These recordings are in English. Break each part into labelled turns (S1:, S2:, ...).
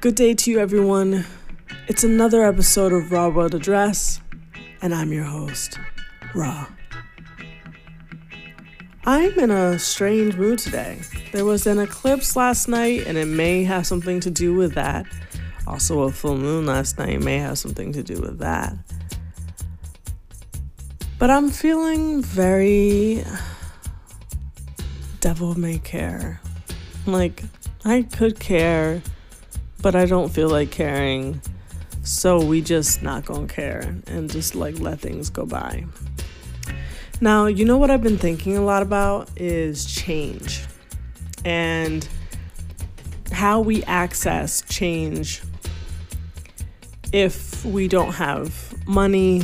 S1: Good day to you, everyone. It's another episode of Raw World Address, and I'm your host, Raw. I'm in a strange mood today. There was an eclipse last night, and it may have something to do with that. Also, a full moon last night may have something to do with that. But I'm feeling very devil may care. Like, I could care, but I don't feel like caring. So we just not gonna care and just like let things go by. Now, you know what I've been thinking a lot about is change and how we access change if we don't have money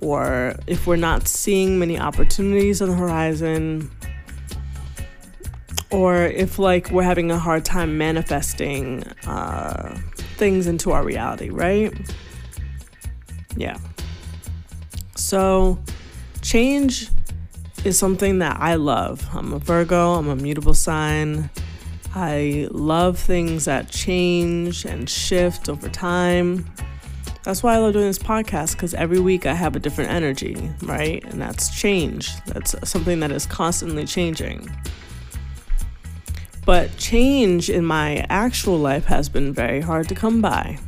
S1: or if we're not seeing many opportunities on the horizon or if like we're having a hard time manifesting uh, things into our reality, right? Yeah. So, change is something that I love. I'm a Virgo, I'm a mutable sign. I love things that change and shift over time. That's why I love doing this podcast because every week I have a different energy, right? And that's change. That's something that is constantly changing. But change in my actual life has been very hard to come by.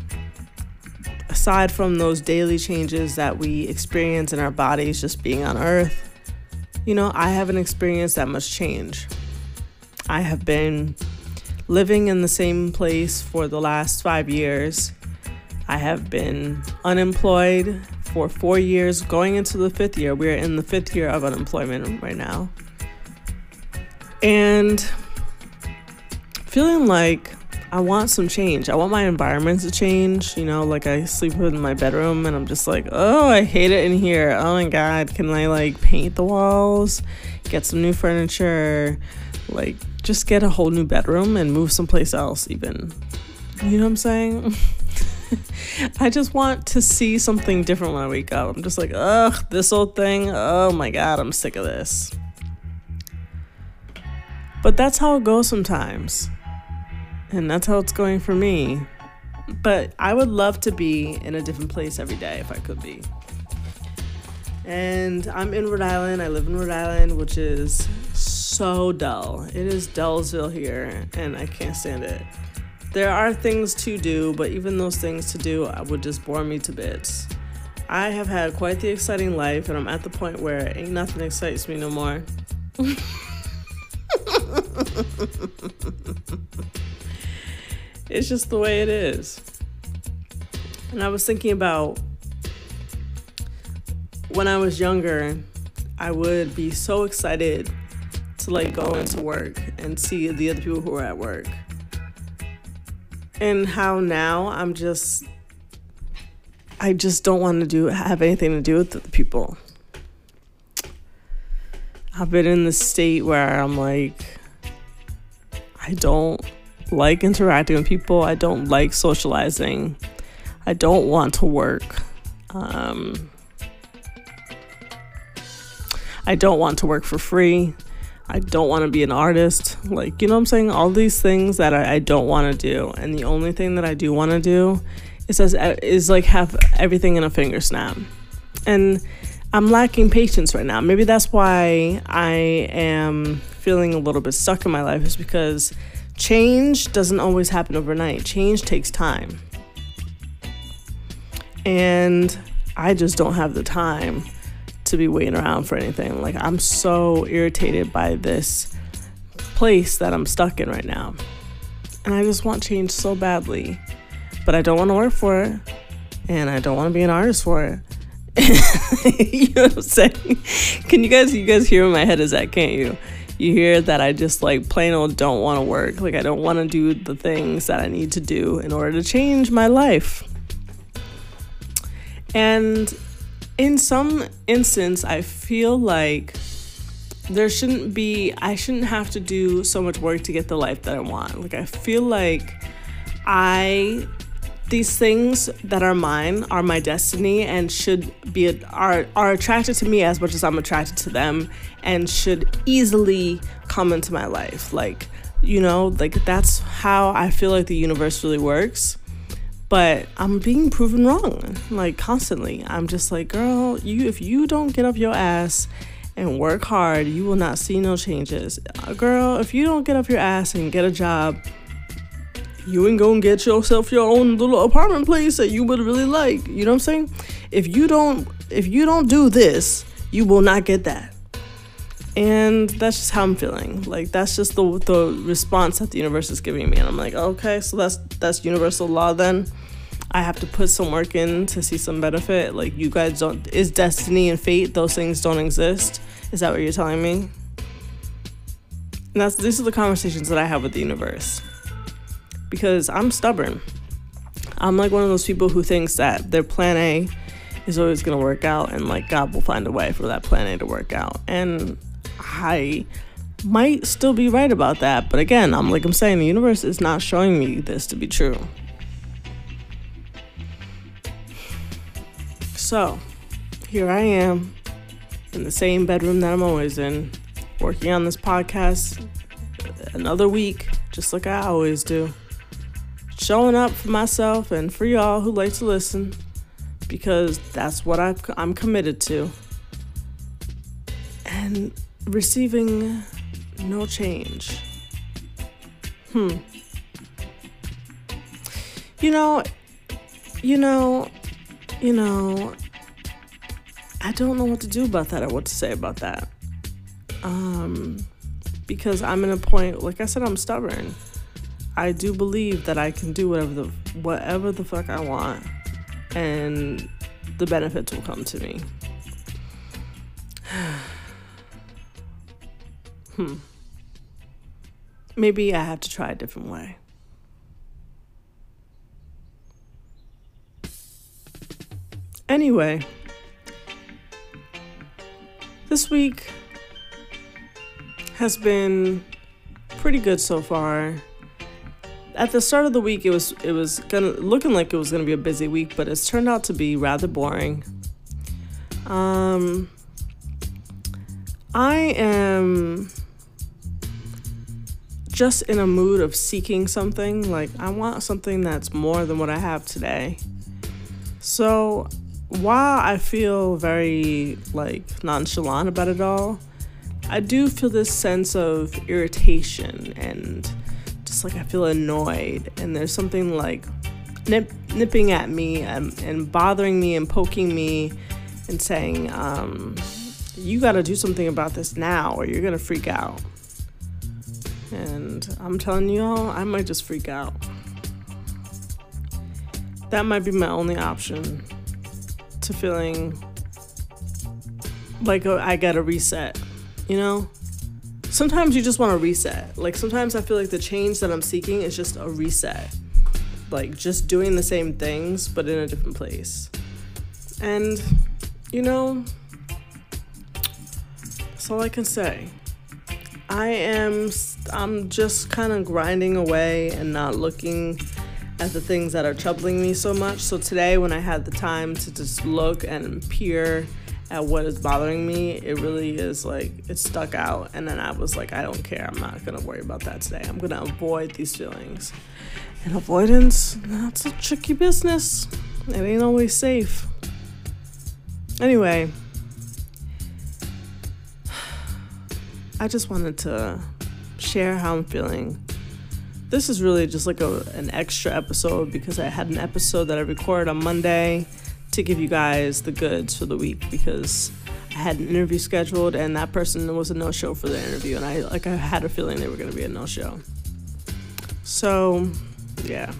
S1: Aside from those daily changes that we experience in our bodies just being on earth, you know, I haven't experienced that much change. I have been living in the same place for the last five years. I have been unemployed for four years, going into the fifth year. We're in the fifth year of unemployment right now. And feeling like I want some change. I want my environment to change. You know, like I sleep in my bedroom and I'm just like, oh, I hate it in here. Oh my God, can I like paint the walls, get some new furniture, like just get a whole new bedroom and move someplace else, even? You know what I'm saying? I just want to see something different when I wake up. I'm just like, ugh, this old thing. Oh my God, I'm sick of this. But that's how it goes sometimes. And that's how it's going for me. But I would love to be in a different place every day if I could be. And I'm in Rhode Island. I live in Rhode Island, which is so dull. It is Dullsville here, and I can't stand it. There are things to do, but even those things to do would just bore me to bits. I have had quite the exciting life, and I'm at the point where ain't nothing excites me no more. it's just the way it is. And I was thinking about when I was younger, I would be so excited to like go into work and see the other people who are at work. And how now I'm just I just don't want to do have anything to do with the people. I've been in the state where I'm like I don't like interacting with people. I don't like socializing. I don't want to work. Um, I don't want to work for free. I don't want to be an artist. Like, you know I'm saying? All these things that I, I don't want to do. And the only thing that I do want to do is, as, is like have everything in a finger snap. And I'm lacking patience right now. Maybe that's why I am feeling a little bit stuck in my life, is because change doesn't always happen overnight. Change takes time. And I just don't have the time to be waiting around for anything. Like, I'm so irritated by this place that I'm stuck in right now. And I just want change so badly. But I don't want to work for it. And I don't want to be an artist for it. you know what I'm saying? Can you guys you guys hear where my head is at, can't you? You hear that I just like plain old don't want to work. Like I don't want to do the things that I need to do in order to change my life. And in some instance, I feel like there shouldn't be, I shouldn't have to do so much work to get the life that I want. Like, I feel like I, these things that are mine are my destiny and should be, are, are attracted to me as much as I'm attracted to them and should easily come into my life. Like, You know, like that's how I feel like the universe really works. But I'm being proven wrong, like constantly. I'm just like, girl, you if you don't get up your ass and work hard, you will not see no changes. Uh, girl, if you don't get up your ass and get a job, you ain't gonna get yourself your own little apartment place that you would really like. You know what I'm saying? If you don't if you don't do this, you will not get that. And that's just how I'm feeling. Like that's just the the response that the universe is giving me. And I'm like, okay, so that's that's universal law then. I have to put some work in to see some benefit. Like you guys don't is destiny and fate, those things don't exist. Is that what you're telling me? And that's these are the conversations that I have with the universe because I'm stubborn. I'm like one of those people who thinks that their plan A is always going to work out and like God will find a way for that plan A to work out. And I might still be right about that, but again, I'm like I'm saying the universe is not showing me this to be true. So, here I am in the same bedroom that I'm always in, working on this podcast another week, just like I always do showing up for myself and for y'all who like to listen because that's what i am committed to. And receiving no change. Hmm. You know, you know, you know, I don't know what to do about that or what to say about that. Um, because I'm in a point, like I said, I'm stubborn. I do believe that I can do whatever the whatever the fuck I want and the benefits will come to me. hmm. Maybe I have to try a different way. Anyway, this week has been pretty good so far at the start of the week it was it was gonna looking like it was gonna be a busy week, but it's turned out to be rather boring. Um, I am just in a mood of seeking something. Like I want something that's more than what I have today. So while I feel very like nonchalant about it all, I do feel this sense of irritation and just like I feel annoyed and there's something like nip, nipping at me and, and, bothering me and poking me and saying, um, you got to do something about this now or you're going to freak out. And I'm telling you all, I might just freak out. That might be my only option to feeling like I got to reset, you know? Sometimes you just want to reset. Like sometimes I feel like the change that I'm seeking is just a reset. Like just doing the same things but in a different place. And you know, that's all I can say. I am I'm just kind of grinding away and not looking at the things that are troubling me so much. So today when I had the time to just look and peer at what is bothering me, it really is like it stuck out. And then I was like, I don't care. I'm not gonna worry about that today. I'm gonna avoid these feelings. And avoidance, that's a tricky business. It ain't always safe. Anyway, I just wanted to share how I'm feeling. This is really just like a, an extra episode because I had an episode that I recorded on Monday to give you guys the goods for the week because I had an interview scheduled and that person was a no show for the interview and I like I had a feeling they were going to be a no show. So, yeah.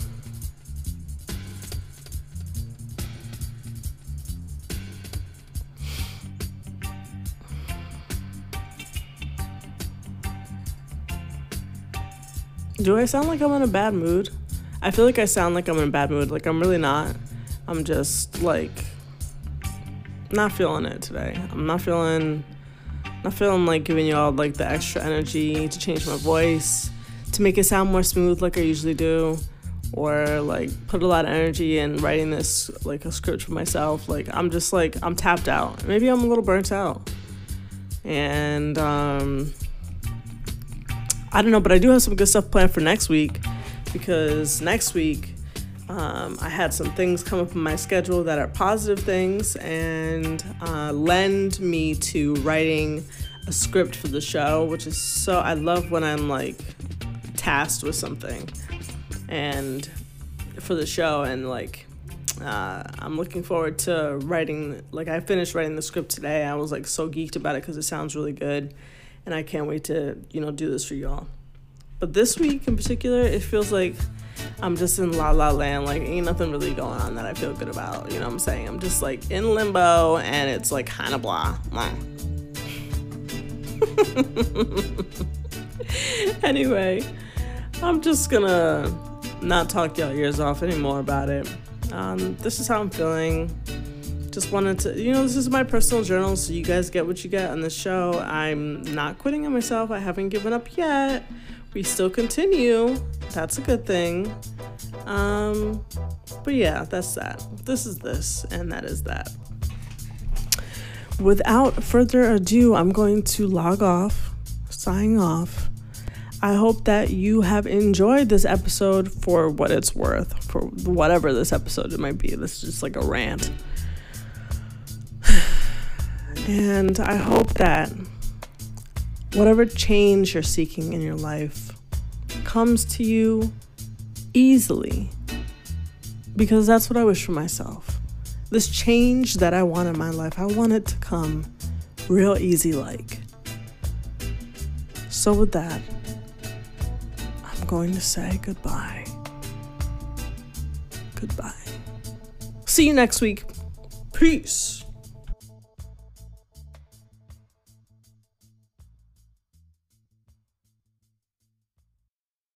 S1: Do I sound like I'm in a bad mood? I feel like I sound like I'm in a bad mood. Like I'm really not. I'm just like not feeling it today. I'm not feeling not feeling like giving y'all like the extra energy to change my voice, to make it sound more smooth like I usually do, or like put a lot of energy in writing this like a script for myself. Like I'm just like I'm tapped out. Maybe I'm a little burnt out. And um I don't know, but I do have some good stuff planned for next week because next week um, I had some things come up in my schedule that are positive things and uh, lend me to writing a script for the show, which is so I love when I'm like tasked with something and for the show and like uh, I'm looking forward to writing like I finished writing the script today. I was like so geeked about it because it sounds really good and I can't wait to, you know, do this for y'all. But this week in particular, it feels like I'm just in la la land. Like, ain't nothing really going on that I feel good about. You know what I'm saying? I'm just like in limbo and it's like kind of blah. blah. anyway, I'm just gonna not talk y'all ears off anymore about it. Um, this is how I'm feeling. Just wanted to, you know, this is my personal journal, so you guys get what you get on the show. I'm not quitting on myself. I haven't given up yet. We still continue. That's a good thing. Um, but yeah, that's that. This is this, and that is that. Without further ado, I'm going to log off, sign off. I hope that you have enjoyed this episode for what it's worth, for whatever this episode it might be. This is just like a rant. And I hope that whatever change you're seeking in your life comes to you easily. Because that's what I wish for myself. This change that I want in my life, I want it to come real easy like. So, with that, I'm going to say goodbye. Goodbye. See you next week. Peace.